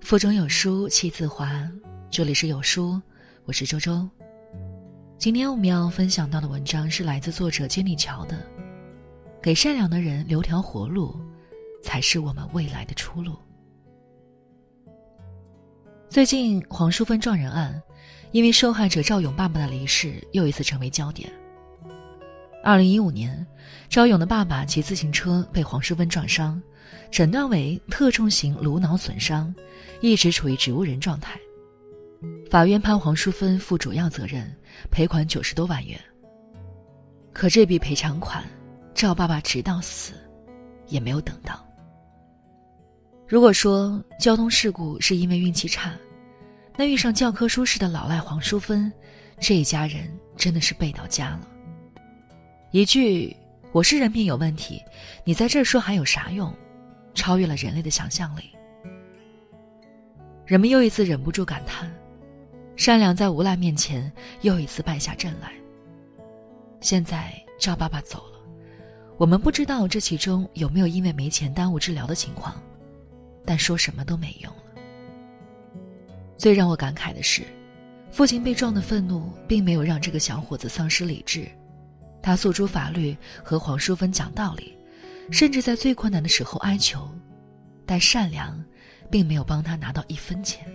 腹中有书气自华，这里是有书，我是周周。今天我们要分享到的文章是来自作者坚立桥的，《给善良的人留条活路，才是我们未来的出路》。最近黄淑芬撞人案，因为受害者赵勇爸爸的离世，又一次成为焦点。二零一五年，赵勇的爸爸骑自行车被黄淑芬撞伤，诊断为特重型颅脑损伤，一直处于植物人状态。法院判黄淑芬负主要责任，赔款九十多万元。可这笔赔偿款，赵爸爸直到死，也没有等到。如果说交通事故是因为运气差，那遇上教科书式的老赖黄淑芬，这一家人真的是背到家了。一句“我是人品有问题”，你在这儿说还有啥用？超越了人类的想象力。人们又一次忍不住感叹：善良在无赖面前又一次败下阵来。现在赵爸爸走了，我们不知道这其中有没有因为没钱耽误治疗的情况，但说什么都没用了。最让我感慨的是，父亲被撞的愤怒并没有让这个小伙子丧失理智。他诉诸法律和黄淑芬讲道理，甚至在最困难的时候哀求，但善良，并没有帮他拿到一分钱。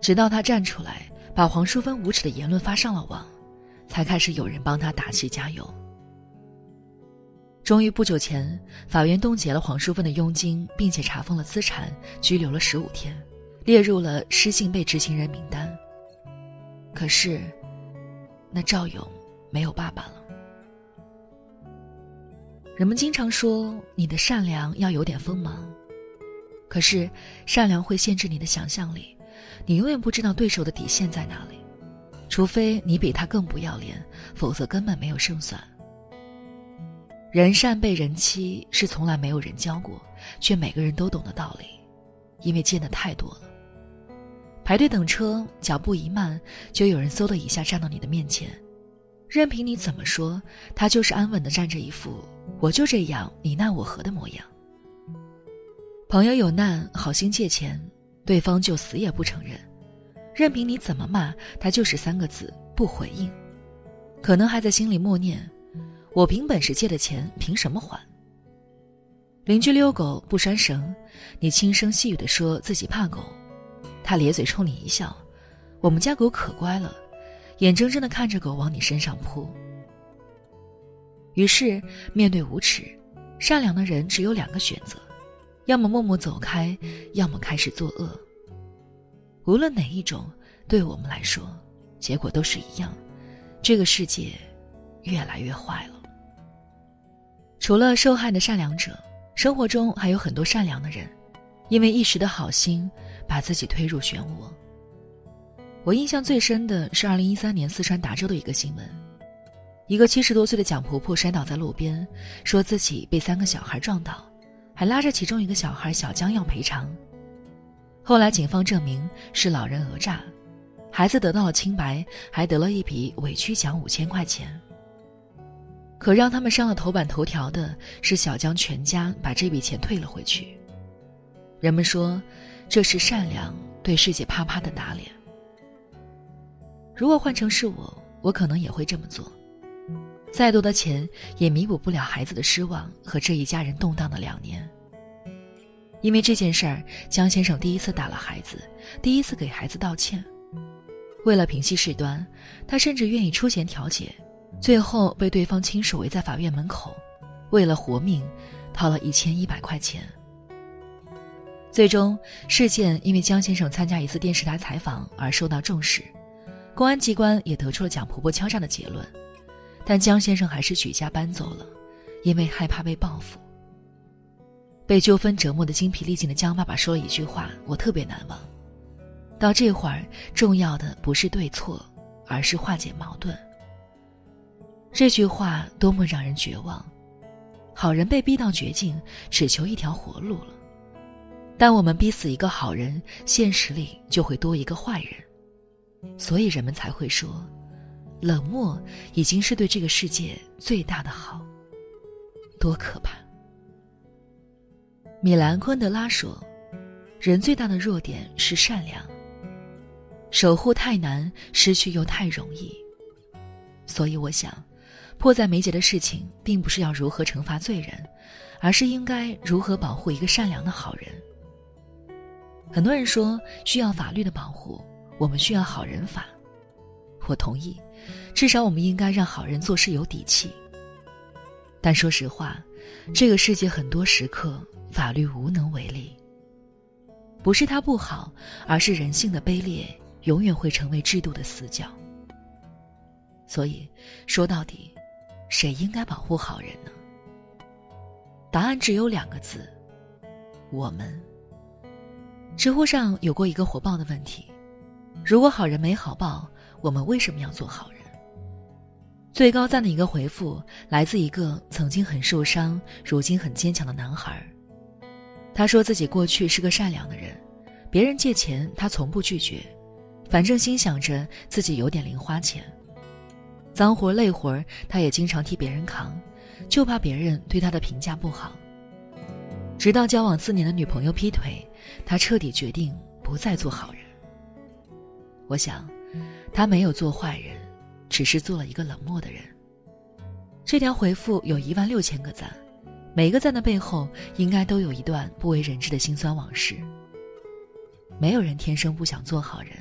直到他站出来，把黄淑芬无耻的言论发上了网，才开始有人帮他打气加油。终于不久前，法院冻结了黄淑芬的佣金，并且查封了资产，拘留了十五天，列入了失信被执行人名单。可是，那赵勇没有爸爸了。人们经常说你的善良要有点锋芒，可是善良会限制你的想象力，你永远不知道对手的底线在哪里，除非你比他更不要脸，否则根本没有胜算。人善被人欺是从来没有人教过，却每个人都懂的道理，因为见的太多了。排队等车，脚步一慢，就有人嗖的一下站到你的面前。任凭你怎么说，他就是安稳的站着一副“我就这样，你奈我何”的模样。朋友有难，好心借钱，对方就死也不承认。任凭你怎么骂，他就是三个字不回应，可能还在心里默念：“我凭本事借的钱，凭什么还？”邻居遛狗不拴绳，你轻声细语的说自己怕狗，他咧嘴冲你一笑：“我们家狗可乖了。”眼睁睁的看着狗往你身上扑。于是，面对无耻，善良的人只有两个选择：要么默默走开，要么开始作恶。无论哪一种，对我们来说，结果都是一样。这个世界，越来越坏了。除了受害的善良者，生活中还有很多善良的人，因为一时的好心，把自己推入漩涡。我印象最深的是二零一三年四川达州的一个新闻，一个七十多岁的蒋婆婆摔倒在路边，说自己被三个小孩撞倒，还拉着其中一个小孩小江要赔偿。后来警方证明是老人讹诈，孩子得到了清白，还得了一笔委屈奖五千块钱。可让他们上了头版头条的是小江全家把这笔钱退了回去。人们说，这是善良对世界啪啪的打脸。如果换成是我，我可能也会这么做。再多的钱也弥补不了孩子的失望和这一家人动荡的两年。因为这件事儿，江先生第一次打了孩子，第一次给孩子道歉。为了平息事端，他甚至愿意出钱调解，最后被对方亲属围在法院门口，为了活命，掏了一千一百块钱。最终，事件因为江先生参加一次电视台采访而受到重视。公安机关也得出了蒋婆婆敲诈的结论，但江先生还是举家搬走了，因为害怕被报复。被纠纷折磨的精疲力尽的江爸爸说了一句话，我特别难忘：到这会儿，重要的不是对错，而是化解矛盾。这句话多么让人绝望！好人被逼到绝境，只求一条活路了。但我们逼死一个好人，现实里就会多一个坏人。所以人们才会说，冷漠已经是对这个世界最大的好。多可怕！米兰昆德拉说：“人最大的弱点是善良。守护太难，失去又太容易。所以我想，迫在眉睫的事情，并不是要如何惩罚罪人，而是应该如何保护一个善良的好人。很多人说需要法律的保护，我们需要好人法。我同意，至少我们应该让好人做事有底气。但说实话，这个世界很多时刻。”法律无能为力，不是它不好，而是人性的卑劣永远会成为制度的死角。所以，说到底，谁应该保护好人呢？答案只有两个字：我们。知乎上有过一个火爆的问题：如果好人没好报，我们为什么要做好人？最高赞的一个回复来自一个曾经很受伤、如今很坚强的男孩。他说自己过去是个善良的人，别人借钱他从不拒绝，反正心想着自己有点零花钱。脏活累活他也经常替别人扛，就怕别人对他的评价不好。直到交往四年的女朋友劈腿，他彻底决定不再做好人。我想，他没有做坏人，只是做了一个冷漠的人。这条回复有一万六千个赞。每个赞的背后，应该都有一段不为人知的辛酸往事。没有人天生不想做好人，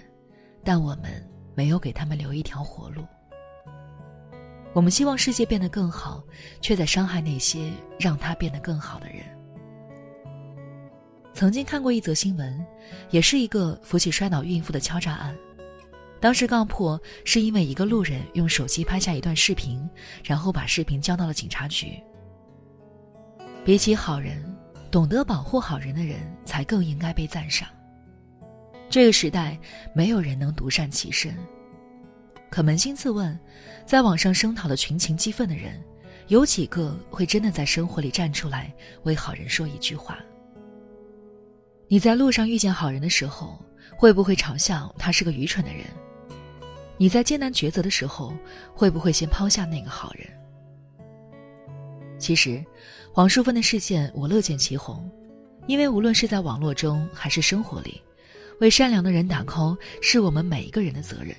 但我们没有给他们留一条活路。我们希望世界变得更好，却在伤害那些让它变得更好的人。曾经看过一则新闻，也是一个扶起摔倒孕妇的敲诈案。当时告破是因为一个路人用手机拍下一段视频，然后把视频交到了警察局。比起好人，懂得保护好人的人才更应该被赞赏。这个时代，没有人能独善其身。可扪心自问，在网上声讨的群情激愤的人，有几个会真的在生活里站出来为好人说一句话？你在路上遇见好人的时候，会不会嘲笑他是个愚蠢的人？你在艰难抉择的时候，会不会先抛下那个好人？其实。黄淑芬的事件，我乐见其红，因为无论是在网络中还是生活里，为善良的人打 call 是我们每一个人的责任。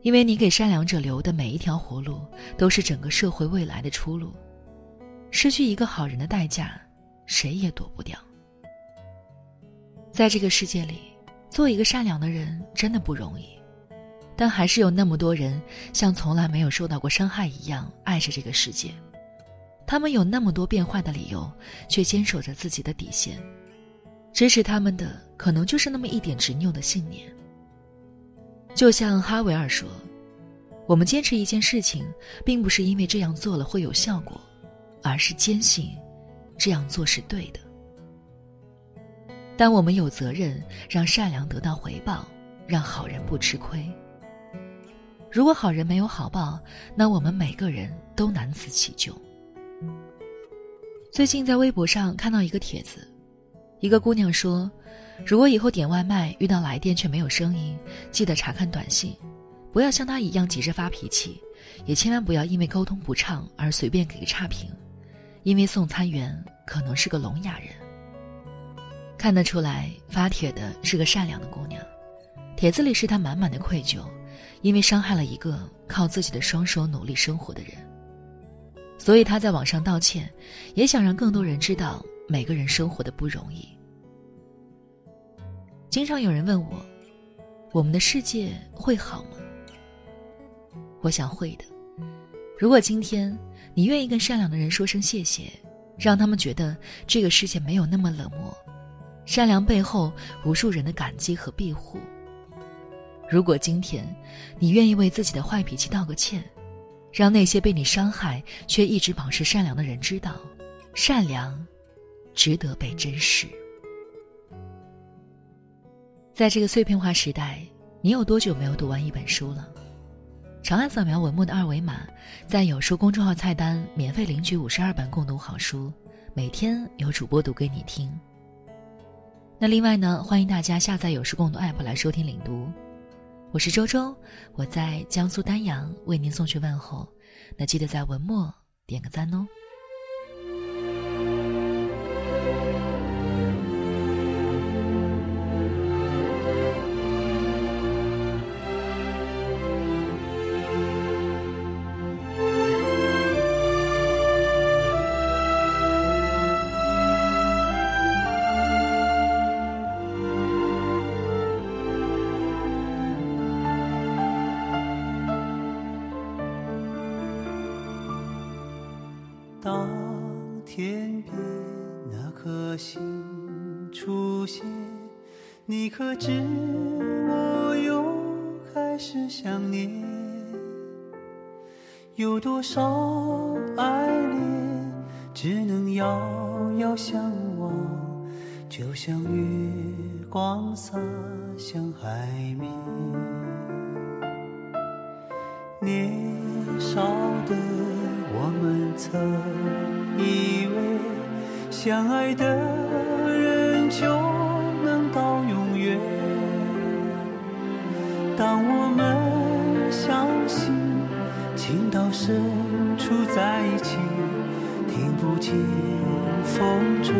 因为你给善良者留的每一条活路，都是整个社会未来的出路。失去一个好人的代价，谁也躲不掉。在这个世界里，做一个善良的人真的不容易，但还是有那么多人像从来没有受到过伤害一样爱着这个世界。他们有那么多变坏的理由，却坚守着自己的底线。支持他们的，可能就是那么一点执拗的信念。就像哈维尔说：“我们坚持一件事情，并不是因为这样做了会有效果，而是坚信这样做是对的。”但我们有责任让善良得到回报，让好人不吃亏。如果好人没有好报，那我们每个人都难辞其咎。最近在微博上看到一个帖子，一个姑娘说：“如果以后点外卖遇到来电却没有声音，记得查看短信，不要像她一样急着发脾气，也千万不要因为沟通不畅而随便给个差评，因为送餐员可能是个聋哑人。”看得出来，发帖的是个善良的姑娘，帖子里是她满满的愧疚，因为伤害了一个靠自己的双手努力生活的人。所以他在网上道歉，也想让更多人知道每个人生活的不容易。经常有人问我，我们的世界会好吗？我想会的。如果今天你愿意跟善良的人说声谢谢，让他们觉得这个世界没有那么冷漠，善良背后无数人的感激和庇护。如果今天你愿意为自己的坏脾气道个歉。让那些被你伤害却一直保持善良的人知道，善良值得被珍视。在这个碎片化时代，你有多久没有读完一本书了？长按扫描文末的二维码，在有书公众号菜单免费领取五十二本共读好书，每天有主播读给你听。那另外呢，欢迎大家下载有书共读 APP 来收听领读。我是周周，我在江苏丹阳为您送去问候。那记得在文末点个赞哦。当天边那颗星出现，你可知我又开始想念？有多少爱恋只能遥遥相望，就像月光洒向海面。年少的曾以为，相爱的人就能到永远。当我们相信情到深处在一起，听不见风中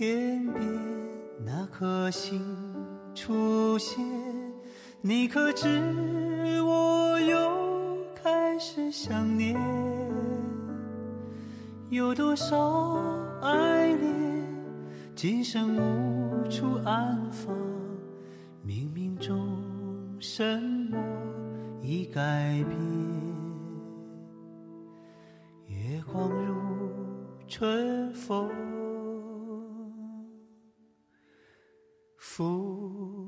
天边那颗星出现，你可知我又开始想念？有多少爱恋，今生无处安放？冥冥中，什么已改变？月光如春风，for